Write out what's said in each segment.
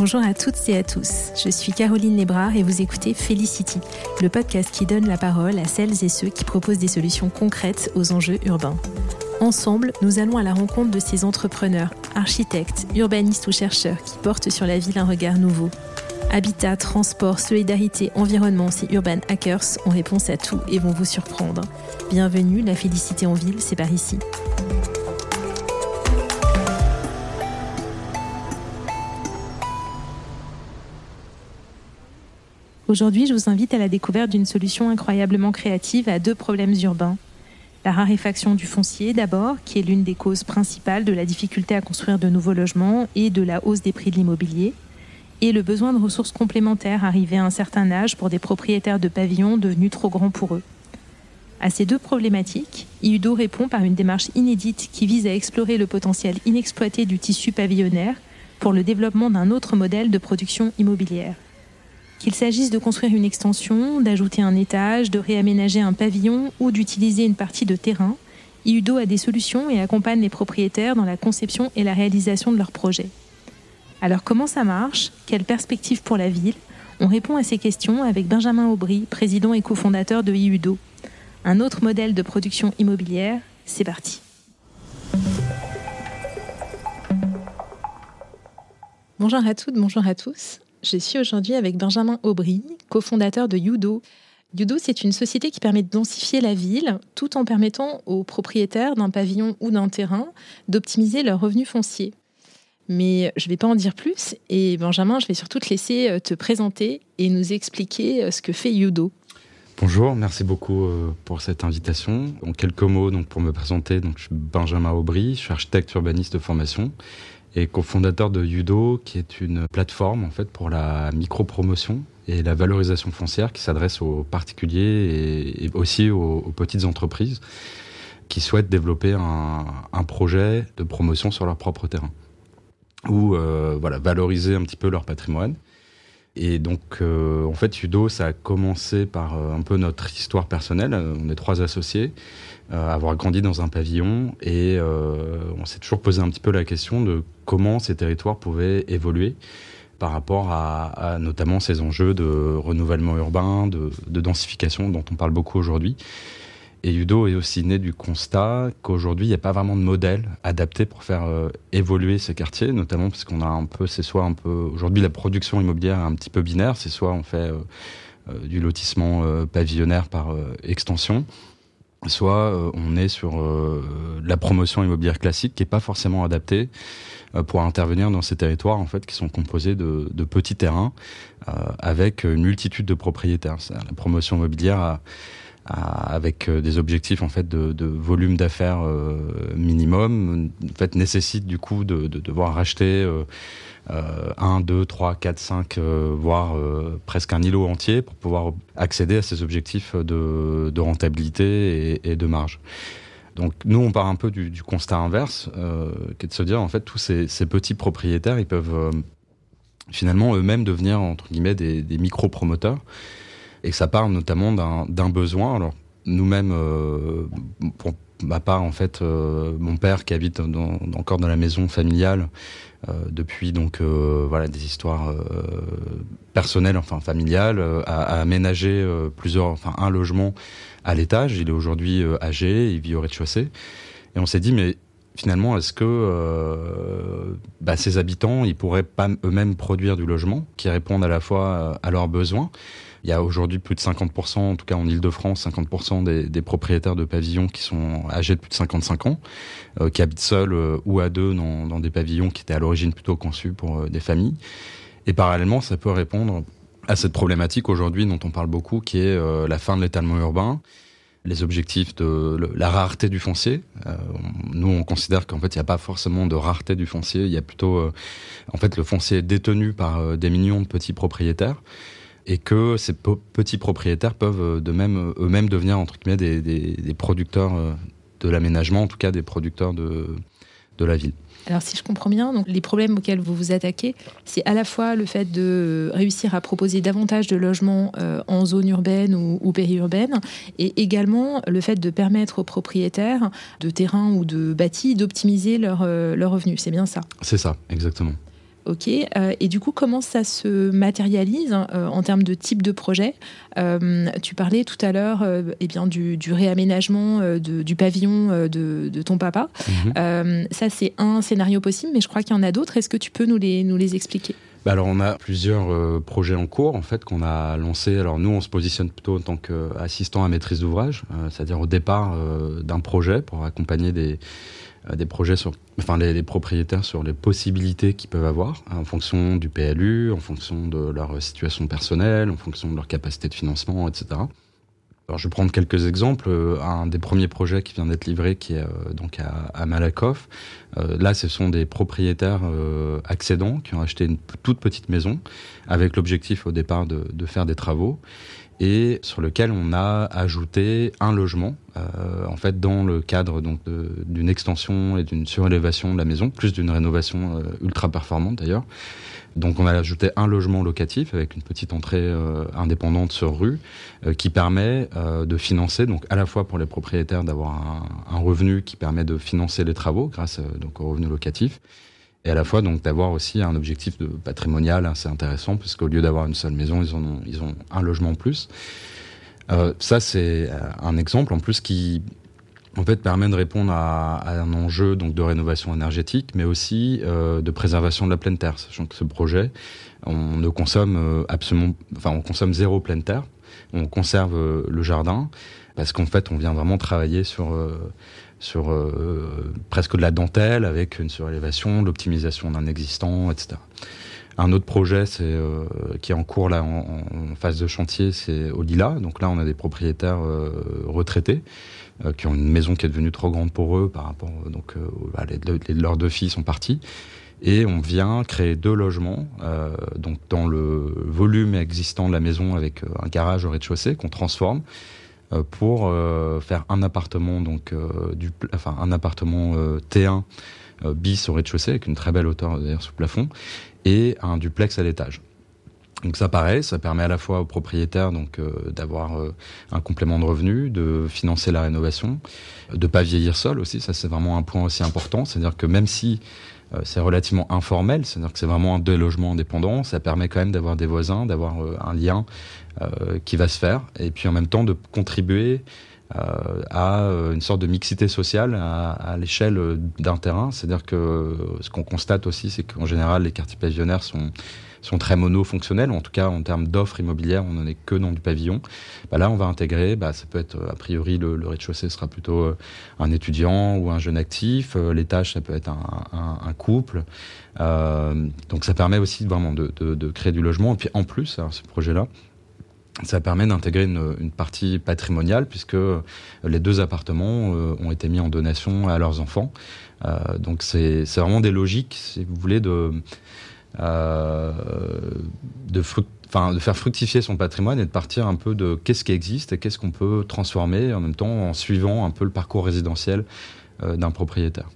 Bonjour à toutes et à tous. Je suis Caroline Lébrard et vous écoutez Felicity, le podcast qui donne la parole à celles et ceux qui proposent des solutions concrètes aux enjeux urbains. Ensemble, nous allons à la rencontre de ces entrepreneurs, architectes, urbanistes ou chercheurs qui portent sur la ville un regard nouveau. Habitat, transport, solidarité, environnement, ces urban hackers ont réponse à tout et vont vous surprendre. Bienvenue, la félicité en ville, c'est par ici. Aujourd'hui, je vous invite à la découverte d'une solution incroyablement créative à deux problèmes urbains. La raréfaction du foncier d'abord, qui est l'une des causes principales de la difficulté à construire de nouveaux logements et de la hausse des prix de l'immobilier, et le besoin de ressources complémentaires arrivées à un certain âge pour des propriétaires de pavillons devenus trop grands pour eux. À ces deux problématiques, IUDO répond par une démarche inédite qui vise à explorer le potentiel inexploité du tissu pavillonnaire pour le développement d'un autre modèle de production immobilière. Qu'il s'agisse de construire une extension, d'ajouter un étage, de réaménager un pavillon ou d'utiliser une partie de terrain, IUDO a des solutions et accompagne les propriétaires dans la conception et la réalisation de leurs projets. Alors comment ça marche? Quelle perspective pour la ville? On répond à ces questions avec Benjamin Aubry, président et cofondateur de IUDO. Un autre modèle de production immobilière, c'est parti. Bonjour à toutes, bonjour à tous. Je suis aujourd'hui avec Benjamin Aubry, cofondateur de Yudo. Yudo, c'est une société qui permet de densifier la ville tout en permettant aux propriétaires d'un pavillon ou d'un terrain d'optimiser leurs revenus fonciers. Mais je ne vais pas en dire plus et Benjamin, je vais surtout te laisser euh, te présenter et nous expliquer euh, ce que fait Yudo. Bonjour, merci beaucoup euh, pour cette invitation. En quelques mots, donc pour me présenter, je suis Benjamin Aubry, je suis architecte urbaniste de formation et cofondateur de Yudo, qui est une plateforme en fait pour la micro-promotion et la valorisation foncière qui s'adresse aux particuliers et, aussi aux, petites entreprises qui souhaitent développer un, projet de promotion sur leur propre terrain ou euh, voilà valoriser un petit peu leur patrimoine. Et donc, euh, en fait, Yudo, ça a commencé par euh, un peu notre histoire personnelle. On est trois associés. Euh, avoir grandi dans un pavillon et euh, on s'est toujours posé un petit peu la question de comment ces territoires pouvaient évoluer par rapport à, notamment ces enjeux de renouvellement urbain, de, densification dont on parle beaucoup aujourd'hui. Et Udo est aussi né du constat qu'aujourd'hui, il n'y a pas vraiment de modèle adapté pour faire euh, évoluer ces quartiers, notamment parce qu'on a un peu, c'est soit un peu, aujourd'hui la production immobilière est un petit peu binaire, c'est soit on fait du lotissement pavillonnaire par extension, soit euh, on est sur euh, la promotion immobilière classique qui est pas forcément adaptée euh, pour intervenir dans ces territoires en fait qui sont composés de, petits terrains avec une multitude de propriétaires. La promotion immobilière avec des objectifs en fait de, de volume d'affaires minimum en fait nécessite du coup de, de devoir racheter 1, 2, 3, 4, 5, voire euh, presque un îlot entier pour pouvoir accéder à ces objectifs de, rentabilité et, de marge. Donc nous, on part un peu du, constat inverse, euh, qui est de se dire, en fait, tous ces, petits propriétaires, ils peuvent euh, finalement eux-mêmes devenir, entre guillemets, des, micro-promoteurs. Et ça part notamment d'un besoin. Alors, nous-mêmes, pour ma part, en fait, mon père qui habite encore dans la maison familiale, euh, depuis donc euh, voilà des histoires euh, personnelles, enfin familiales, à, aménager plusieurs, enfin un logement à l'étage. Il est aujourd'hui âgé, il vit au rez-de-chaussée, et on s'est dit mais finalement, est-ce que bah, ces habitants, ils pourraient pas eux-mêmes produire du logement qui réponde à la fois à leurs besoins il y a aujourd'hui plus de 50%, en tout cas en Ile-de-France, 50% des, propriétaires de pavillons qui sont âgés de plus de 55 ans, euh, qui habitent seuls euh, ou à deux dans, dans, des pavillons qui étaient à l'origine plutôt conçus pour euh, des familles. Et parallèlement, ça peut répondre à cette problématique aujourd'hui dont on parle beaucoup, qui est la fin de l'étalement urbain, les objectifs de la rareté du foncier. nous, on considère qu'en fait, il n'y a pas forcément de rareté du foncier. Il y a plutôt, en fait, le foncier est détenu par des millions de petits propriétaires et que ces petits propriétaires peuvent euh, de même euh, eux-mêmes devenir entre guillemets des, des, producteurs euh, de l'aménagement, en tout cas des producteurs de, de la ville. Alors si je comprends bien, donc les problèmes auxquels vous vous attaquez, c'est à la fois le fait de réussir à proposer davantage de logements en zone urbaine ou, périurbaine, et également le fait de permettre aux propriétaires de terrains ou de bâtis d'optimiser leurs leur revenus. C'est bien ça? C'est ça, exactement. Ok. Euh, et du coup, comment ça se matérialise euh, en termes de type de projet euh, Tu parlais tout à l'heure eh bien, du, réaménagement du pavillon de, ton papa. Mhm. ça, c'est un scénario possible, mais je crois qu'il y en a d'autres. Est-ce que tu peux nous les, nous les expliquer? Bah alors on a plusieurs projets en cours en fait qu'on a lancés. Alors nous on se positionne plutôt en tant qu'assistant à maîtrise d'ouvrage, c'est-à-dire au départ d'un projet pour accompagner des, des projets sur, enfin les, propriétaires sur les possibilités qu'ils peuvent avoir en fonction du PLU, en fonction de leur situation personnelle, en fonction de leur capacité de financement, etc. Alors, je vais prendre quelques exemples. Euh, un des premiers projets qui vient d'être livré, qui est euh, donc à, Malakoff. là, ce sont des propriétaires accédants qui ont acheté une toute petite maison avec l'objectif au départ de, faire des travaux et sur lequel on a ajouté un logement, euh, en fait, dans le cadre donc d'une extension et d'une surélévation de la maison, plus d'une rénovation euh, ultra performante d'ailleurs. Donc on a ajouté un logement locatif avec une petite entrée euh, indépendante sur rue euh, qui permet euh, de financer, donc à la fois pour les propriétaires d'avoir un, un, revenu qui permet de financer les travaux grâce donc au revenu locatif et à la fois donc d'avoir aussi un objectif patrimonial assez intéressant puisqu'au lieu d'avoir une seule maison ils ont ils ont un logement en plus. Euh, ça c'est un exemple en plus qui en fait permet de répondre à, un enjeu donc de rénovation énergétique mais aussi euh, de préservation de la pleine terre sachant que ce projet on ne consomme euh, absolument enfin on consomme zéro pleine terre. On conserve euh, le jardin parce qu'en fait on vient vraiment travailler sur euh, sur euh, presque de la dentelle avec une surélévation, l'optimisation d'un existant, etc. Un autre projet c'est, euh, qui est en cours là en, phase de chantier, c'est au Lila. Donc là, on a des propriétaires euh, retraités qui ont une maison qui est devenue trop grande pour eux par rapport donc bah, les, leurs deux filles sont partis et on vient créer deux logements euh, donc dans le volume existant de la maison avec un garage au rez-de-chaussée qu'on transforme euh, pour euh, faire un appartement donc euh, du enfin un appartement T1 bis au rez-de-chaussée avec une très belle hauteur d'ailleurs sous plafond et un duplex à l'étage. Donc ça paraît, ça permet à la fois aux propriétaires donc d'avoir un complément de revenus, de financer la rénovation, de pas vieillir seul aussi, ça c'est vraiment un point aussi important, c'est-à-dire que même si c'est relativement informel, c'est-à-dire que c'est vraiment un délogement indépendant, ça permet quand même d'avoir des voisins, d'avoir un lien euh, qui va se faire, et puis en même temps de contribuer euh, à euh, une sorte de mixité sociale à, à l'échelle d'un terrain. C'est-à-dire que ce qu'on constate aussi, c'est qu'en général, les quartiers pavillonnaires sont sont très monofonctionnels, en tout cas en termes d'offres immobilières, on n'en est que dans du pavillon. Bah là, on va intégrer, bah, ça peut être a priori le, rez-de-chaussée sera plutôt un étudiant ou un jeune actif, l'étage ça peut être un, couple. Euh, donc ça permet aussi vraiment de, créer du logement. Et puis en plus, alors, ce projet-là, ça permet d'intégrer une, partie patrimoniale puisque les deux appartements euh, ont été mis en donation à leurs enfants. Euh, donc c'est vraiment des logiques, si vous voulez, de, euh, de, enfin, de faire fructifier son patrimoine et de partir un peu de qu'est-ce qui existe et qu'est-ce qu'on peut transformer en même temps en suivant un peu le parcours résidentiel euh, d'un propriétaire.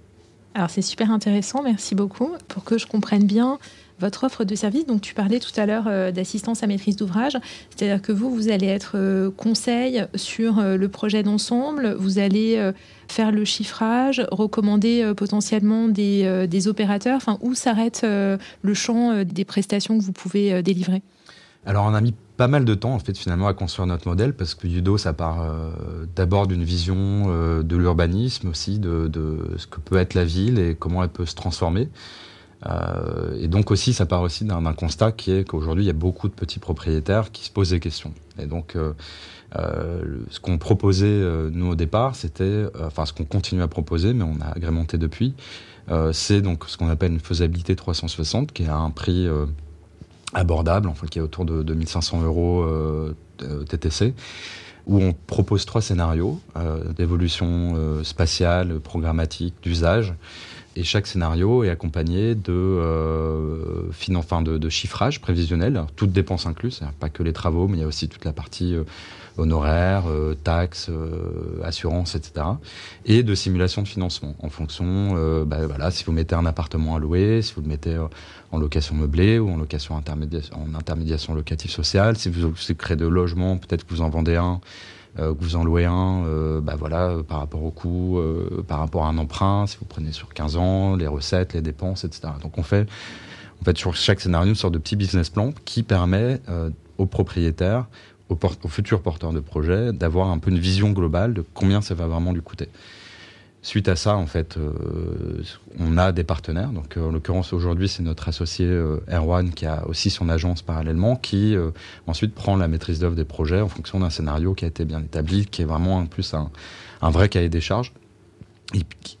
Alors c'est super intéressant, merci beaucoup. Pour que je comprenne bien, votre offre de service. Donc, tu parlais tout à l'heure euh, d'assistance à maîtrise d'ouvrage, c'est-à-dire que vous, vous allez être euh, conseil sur euh, le projet d'ensemble, vous allez faire le chiffrage, recommander potentiellement des, des, opérateurs. Enfin, où s'arrête le champ des prestations que vous pouvez délivrer? Alors on a mis pas mal de temps en fait finalement à construire notre modèle parce que Yudo ça part d'abord d'une vision de l'urbanisme aussi de, ce que peut être la ville et comment elle peut se transformer. Euh, et donc aussi, ça part aussi d'un constat qui est qu'aujourd'hui, il y a beaucoup de petits propriétaires qui se posent des questions. Et donc, euh, euh, ce qu'on proposait euh, nous au départ, c'était, euh, enfin, ce qu'on continue à proposer, mais on a agrémenté depuis, c'est donc ce qu'on appelle une faisabilité 360, qui est à un prix abordable, enfin, qui est autour de 2500 euros TTC où on propose trois scénarios euh, d'évolution spatiale, programmatique, d'usage, et chaque scénario est accompagné de, euh, fin, enfin de, de, chiffrage prévisionnel, toutes dépenses incluses, pas que les travaux, mais il y a aussi toute la partie euh, honoraires, euh, taxes, euh, assurances, etc. Et de simulation de financement en fonction, euh, bah, voilà, si vous mettez un appartement à louer, si vous le mettez en location meublée ou en location intermédiation, en intermédiation locative sociale, si vous, si vous créez de logements, peut-être que vous en vendez un euh, que vous en louez un, euh, bah voilà, euh, par rapport au coût, par rapport à un emprunt, si vous prenez sur 15 ans, les recettes, les dépenses, etc. Donc on fait, En fait, sur chaque scénario, une sorte de petit business plan qui permet aux propriétaires, aux, aux, futurs porteurs de projets, d'avoir un peu une vision globale de combien ça va vraiment lui coûter. Suite à ça, en fait, euh, on a des partenaires. Donc, euh, en l'occurrence, aujourd'hui, c'est notre associé euh, Erwan qui a aussi son agence parallèlement, qui ensuite prend la maîtrise d'œuvre des projets en fonction d'un scénario qui a été bien établi, qui est vraiment en plus un, un vrai cahier des charges.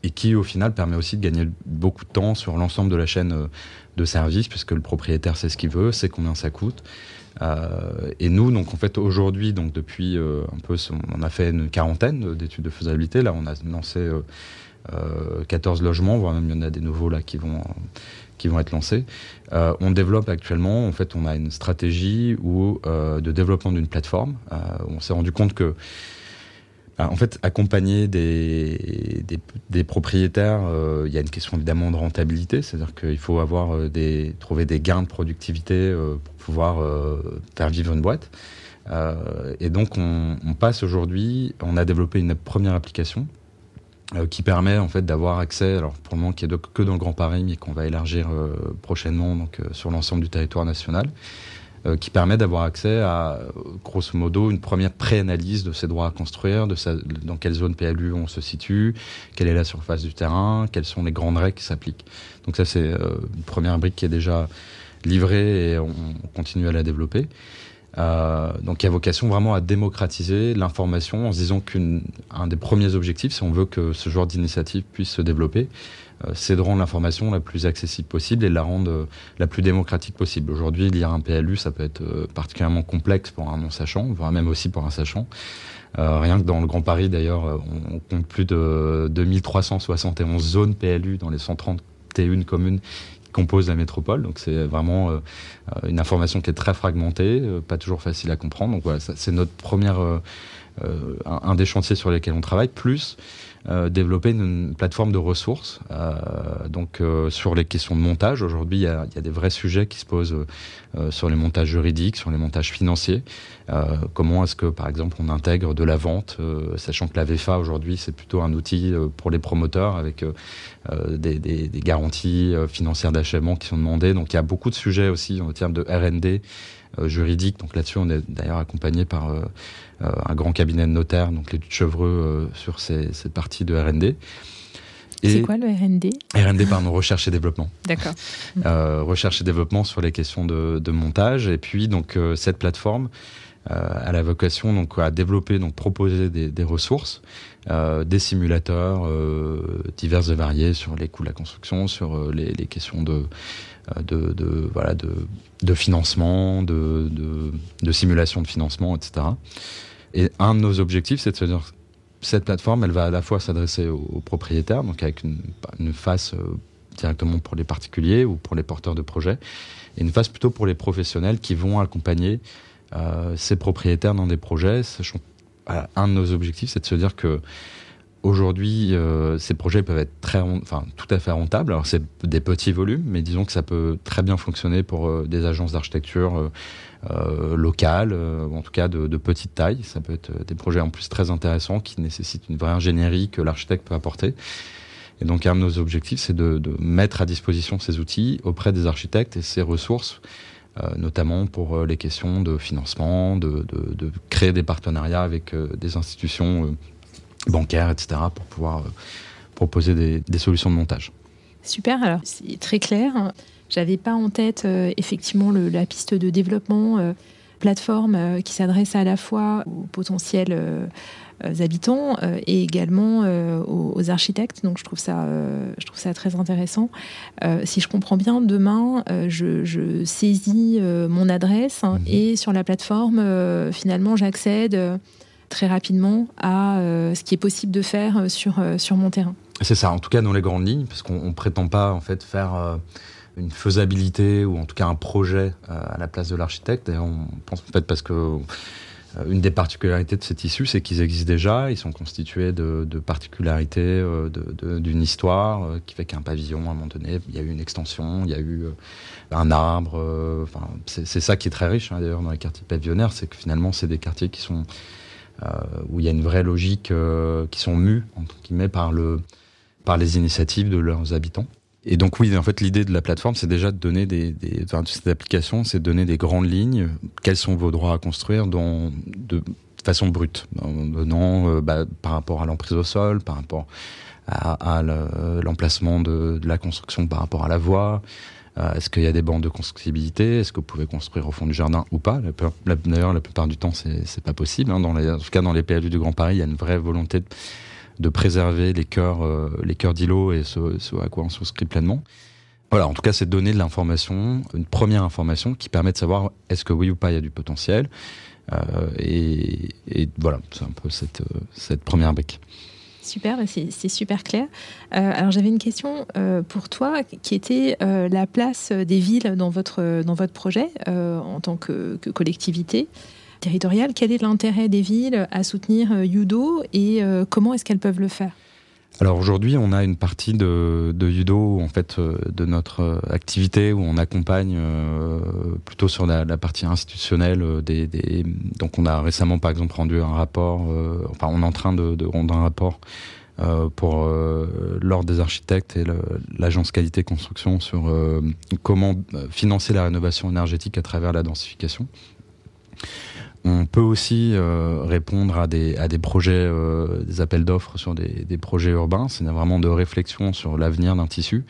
Et, qui, au final, permet aussi de gagner beaucoup de temps sur l'ensemble de la chaîne de services, puisque le propriétaire sait ce qu'il veut, sait combien ça coûte. Euh, et nous, donc en fait aujourd'hui, donc depuis euh, un peu, on a fait une quarantaine d'études de faisabilité. Là, on a lancé 14 euh, logements, voire même il y en a des nouveaux là qui vont qui vont être lancés. on développe actuellement, en fait, on a une stratégie où, de développement d'une plateforme. on s'est rendu compte que en fait, accompagner des, des, des propriétaires, euh, il y a une question évidemment de rentabilité, c'est-à-dire qu'il faut avoir euh, des, trouver des gains de productivité euh, pour pouvoir faire vivre une boîte. et donc, on, on passe aujourd'hui, on a développé une première application qui permet en fait d'avoir accès, alors pour le moment qui est que dans le Grand Paris, mais qu'on va élargir prochainement donc sur l'ensemble du territoire national. Euh, qui permet d'avoir accès à, grosso modo, une première pré-analyse de ces droits à construire, de sa, dans quelle zone PLU on se situe, quelle est la surface du terrain, quelles sont les grandes règles qui s'appliquent. Donc ça, c'est euh, une première brique qui est déjà livrée et on, continue à la développer. Euh, donc il y a vocation vraiment à démocratiser l'information en se disant qu'un des premiers objectifs, si on veut que ce genre d'initiative puisse se développer, euh, rendre l'information la plus accessible possible et la rendre euh, la plus démocratique possible. Aujourd'hui, lire un PLU, ça peut être euh, particulièrement complexe pour un non-sachant, voire même aussi pour un sachant. rien que dans le Grand Paris, d'ailleurs, on, compte plus de 2371 zones PLU dans les 131 communes qui composent la métropole. Donc c'est vraiment une information qui est très fragmentée, pas toujours facile à comprendre. Donc voilà, c'est notre première, un, des chantiers sur lesquels on travaille. Plus euh, développer une, plateforme de ressources. Euh, donc euh, sur les questions de montage, aujourd'hui, il y a, y a, des vrais sujets qui se posent euh, sur les montages juridiques, sur les montages financiers. comment est-ce que, par exemple, on intègre de la vente, sachant que la VFA aujourd'hui, c'est plutôt un outil pour les promoteurs avec des, des, des, garanties financières d'achèvement qui sont demandées. Donc il y a beaucoup de sujets aussi en termes de R&D juridique. Donc là-dessus, on est d'ailleurs accompagné par euh, un grand cabinet de notaires, donc les Chevreux, euh, sur ces, cette partie de R&D. C'est quoi le R&D R&D, pardon, recherche et développement. D'accord. Euh, recherche et développement sur les questions de, de montage. Et puis, donc, cette plateforme a la vocation donc, à développer, donc proposer des, ressources, des simulateurs divers et variés sur les coûts de la construction, sur les, questions de, de, voilà, de, de financement, de, de, simulation de financement, etc. Et un de nos objectifs, c'est de se dire, cette plateforme, elle va à la fois s'adresser aux, propriétaires, donc avec une, face euh, directement pour les particuliers ou pour les porteurs de projets, et une face plutôt pour les professionnels qui vont accompagner euh, ces propriétaires dans des projets. Sachant, un de nos objectifs, c'est de se dire que Aujourd'hui, euh, ces projets peuvent être très, enfin, tout à fait rentables. Alors, c'est des petits volumes, mais disons que ça peut très bien fonctionner pour euh, des agences d'architecture euh, euh locales, ou en tout cas de, petite taille. Ça peut être des projets en plus très intéressants qui nécessitent une vraie ingénierie que l'architecte peut apporter. Et donc, un de nos objectifs, c'est de, mettre à disposition ces outils auprès des architectes et ces ressources, notamment pour les questions de financement, de, créer des partenariats avec des institutions bancaires, etc., pour pouvoir euh, proposer des, solutions de montage. Super, alors c'est très clair. J'avais pas en tête euh, effectivement la piste de développement euh, plateforme qui s'adresse à la fois aux potentiels habitants et également aux, architectes. Donc je trouve ça, je trouve ça très intéressant. si je comprends bien, demain je, saisis mon adresse hein, mhm. et sur la plateforme finalement j'accède très rapidement à euh, ce qui est possible de faire euh, sur, euh, sur mon terrain. C'est ça, en tout cas dans les grandes lignes, parce qu'on ne prétend pas en fait faire une faisabilité ou en tout cas un projet à la place de l'architecte. On pense en fait parce que une des particularités de cette issue, c'est qu'ils existent déjà. Ils sont constitués de, de particularités d'une histoire qui fait qu'un pavillon, à un moment donné, il y a eu une extension, il y a eu un arbre. Enfin, c'est ça qui est très riche hein, d'ailleurs dans les quartiers pavillonnaires, c'est que finalement, c'est des quartiers qui sont euh, où il y a une vraie logique euh, qui sont mues entre guillemets par le par les initiatives de leurs habitants. Et donc oui, en fait, l'idée de la plateforme, c'est déjà de donner des, des enfin, cette application, c'est de donner des grandes lignes. Quels sont vos droits à construire de façon brute, en donnant euh, bah, par rapport à l'emprise au sol, par rapport à, l'emplacement de, de, la construction, par rapport à la voie. Euh, Est-ce qu'il y a des bandes de constructibilité? Est-ce que vous pouvez construire au fond du jardin ou pas? D'ailleurs, la plupart du temps, c'est pas possible. Hein. Dans les, en tout cas, dans les PLU du Grand Paris, il y a une vraie volonté de de préserver les cœurs, euh, les cœurs d'îlots et ce, à quoi on souscrit pleinement. Voilà, en tout cas, c'est donner de l'information, une première information qui permet de savoir est-ce que oui ou pas il y a du potentiel. Euh, et, voilà, c'est un peu cette, euh, première brique. Super, c'est super clair. Alors j'avais une question pour toi qui était la place des villes dans votre, dans votre projet en tant que collectivité territoriale. Quel est l'intérêt des villes à soutenir Yudo et comment est-ce qu'elles peuvent le faire? Alors aujourd'hui, on a une partie de, de en fait, de notre activité où on accompagne euh, plutôt sur la, partie institutionnelle. Des, donc, on a récemment, par exemple, rendu un rapport. Euh, enfin, on est en train de, rendre un rapport euh, pour l'ordre des architectes et l'agence qualité construction sur comment financer la rénovation énergétique à travers la densification. On peut aussi euh, répondre à des, à des projets, euh, des appels d'offres sur des, des, projets urbains. C'est vraiment de réflexion sur l'avenir d'un tissu.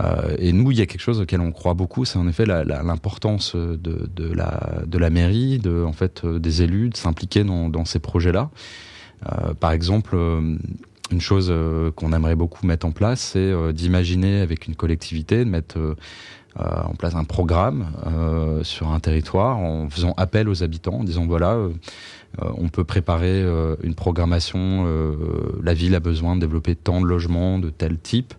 Euh, et nous, il y a quelque chose auquel on croit beaucoup, c'est en effet l'importance de, de, la, de la mairie, de, en fait, des élus, de s'impliquer dans, dans ces projets-là. Par exemple, une chose qu'on aimerait beaucoup mettre en place, c'est d'imaginer avec une collectivité, de mettre en place un programme euh, sur un territoire en faisant appel aux habitants, en disant voilà, euh, on peut préparer une programmation, la ville a besoin de développer tant de logements de tel type.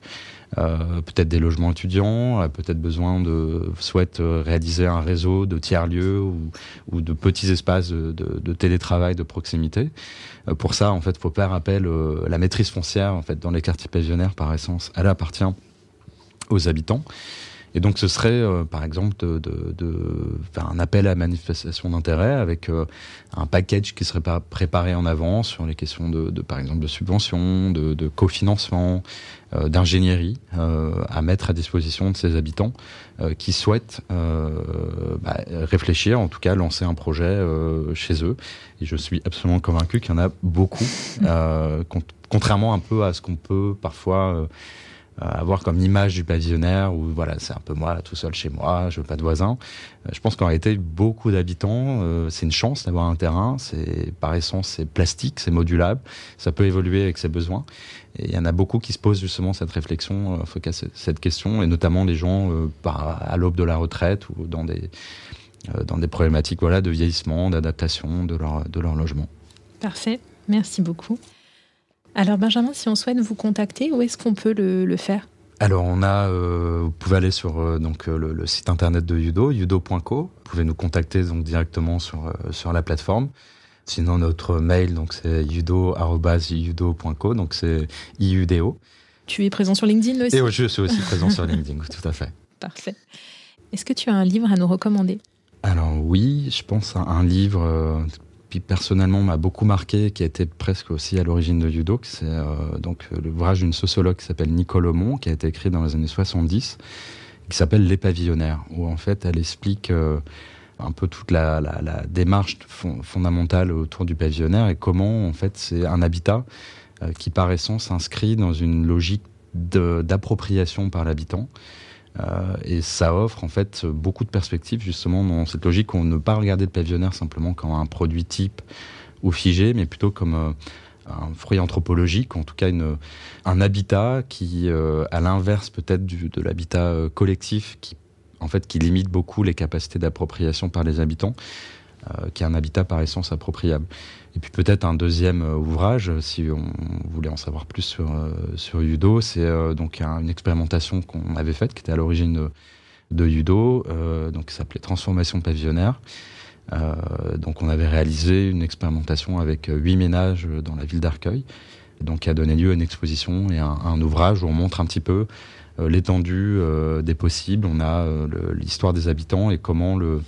Euh, peut-être des logements étudiants, a peut-être besoin de souhaite réaliser un réseau de tiers lieux ou, ou de petits espaces de, de, télétravail de proximité. Euh, pour ça, en fait, faut faire appel à la maîtrise foncière. En fait, dans les quartiers pavillonnaires, par essence, elle appartient aux habitants. Et donc ce serait, euh, par exemple, de, de, de, faire un appel à manifestation d'intérêt avec euh, un package qui serait pas préparé en avance sur les questions de, de par exemple, de subventions, de, de cofinancement, euh, d'ingénierie euh, à mettre à disposition de ces habitants euh, qui souhaitent bah, réfléchir, en tout cas lancer un projet chez eux. Et je suis absolument convaincu qu'il y en a beaucoup, contrairement un peu à ce qu'on peut parfois euh, avoir comme image du pavillonnaire où voilà c'est un peu moi tout seul chez moi je veux pas de voisins. Euh, je pense qu'en réalité beaucoup d'habitants euh, c'est une chance d'avoir un terrain. C'est par essence c'est plastique c'est modulable. Ça peut évoluer avec ses besoins. Et il y en a beaucoup qui se posent justement cette réflexion euh, cette question et notamment les gens euh, par, à l'aube de la retraite ou dans des euh, dans des problématiques voilà de vieillissement d'adaptation de leur de leur logement. Parfait. Merci beaucoup alors Benjamin, si on souhaite vous contacter, où est-ce qu'on peut le, le, faire? Alors on a, euh, vous pouvez aller sur euh, donc euh, le, le, site internet de Yudo, yudo.co. Vous pouvez nous contacter donc directement sur euh, sur la plateforme. Sinon notre mail donc c'est yudo@yudo.co donc c'est iudo. Tu es présent sur LinkedIn aussi. Et je suis aussi présent sur LinkedIn, tout à fait. Parfait. Est-ce que tu as un livre à nous recommander? Alors oui, je pense à un livre personnellement m'a beaucoup marqué, qui a été presque aussi à l'origine de Yudo, c'est euh, donc l'ouvrage d'une sociologue qui s'appelle Nicole Aumont, qui a été écrit dans les années 70, qui s'appelle Les pavillonnaires, où en fait elle explique euh, un peu toute la, la, démarche fond, fondamentale autour du pavillonnaire et comment en fait c'est un habitat euh, qui par essence s'inscrit dans une logique d'appropriation par l'habitant. Euh, et ça offre en fait beaucoup de perspectives justement dans cette logique où on ne pas regarder le pavillonnaire simplement comme un produit type ou figé, mais plutôt comme euh, un fruit anthropologique, en tout cas un habitat qui, euh, à l'inverse peut-être de l'habitat collectif, qui en fait qui limite beaucoup les capacités d'appropriation par les habitants, qui est un habitat par essence appropriable. Et puis peut-être un deuxième euh, ouvrage, si on voulait en savoir plus sur, euh, sur Yudo, c'est euh, donc un, une expérimentation qu'on avait faite, qui était à l'origine de, de Yudo, euh, donc qui s'appelait Transformation pavillonnaire. Euh, donc on avait réalisé une expérimentation avec huit ménages dans la ville d'Arcueil, donc qui a donné lieu à une exposition et un, un ouvrage où on montre un petit peu euh, l'étendue euh, des possibles. On a euh, l'histoire des habitants et comment le,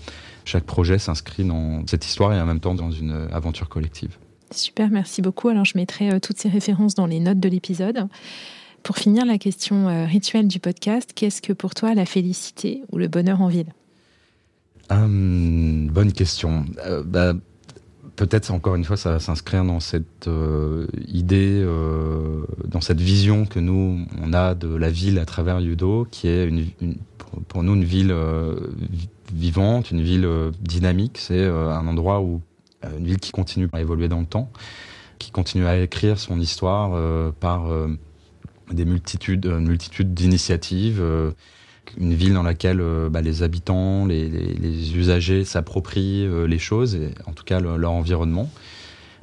chaque projet s'inscrit dans cette histoire et en même temps dans une aventure collective. Super, merci beaucoup. Alors je mettrai euh, toutes ces références dans les notes de l'épisode. Pour finir, la question euh, rituelle du podcast, qu'est-ce que pour toi la félicité ou le bonheur en ville? Hum, Bonne question. Euh, bah, peut-être encore une fois, ça va s'inscrire dans cette euh, idée, dans cette vision que nous, on a de la ville à travers Yudo, qui est une, pour nous une ville vivante, une ville dynamique. C'est un endroit où une ville qui continue à évoluer dans le temps, qui continue à écrire son histoire par des multitudes, une multitude d'initiatives, euh, une ville dans laquelle euh, bah, les habitants, les, usagers s'approprient euh, les choses, et en tout cas leur environnement.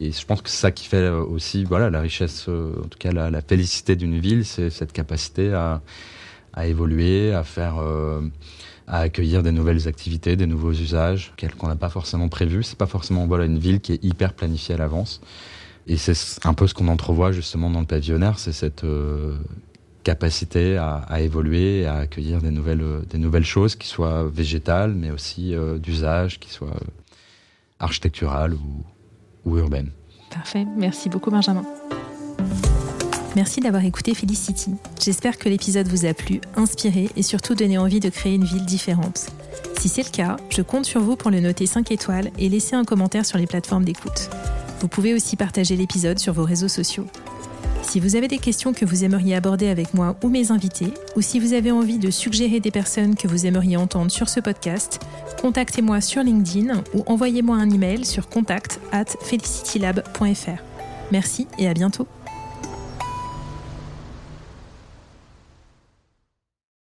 Et je pense que c'est ça qui fait aussi voilà, la richesse, en tout cas la, félicité d'une ville, c'est cette capacité à, évoluer, à faire, à accueillir des nouvelles activités, des nouveaux usages qu'on n'a pas forcément prévus. C'est pas forcément voilà, une ville qui est hyper planifiée à l'avance. Et c'est un peu ce qu'on entrevoit justement dans le pavillonnaire, c'est cette euh, capacité à, évoluer, à accueillir des nouvelles, euh, des nouvelles choses, qui soient végétales, mais aussi euh, d'usage, qui soient architecturales ou urbaines. Parfait, merci beaucoup Benjamin. Merci d'avoir écouté Felicity. J'espère que l'épisode vous a plu, inspiré et surtout donné envie de créer une ville différente. Si c'est le cas, je compte sur vous pour le noter 5 étoiles et laisser un commentaire sur les plateformes d'écoute. Vous pouvez aussi partager l'épisode sur vos réseaux sociaux. Si vous avez des questions que vous aimeriez aborder avec moi ou mes invités, ou si vous avez envie de suggérer des personnes que vous aimeriez entendre sur ce podcast, contactez-moi sur LinkedIn ou envoyez-moi un email sur contact at felicitylab.fr. Merci et à bientôt.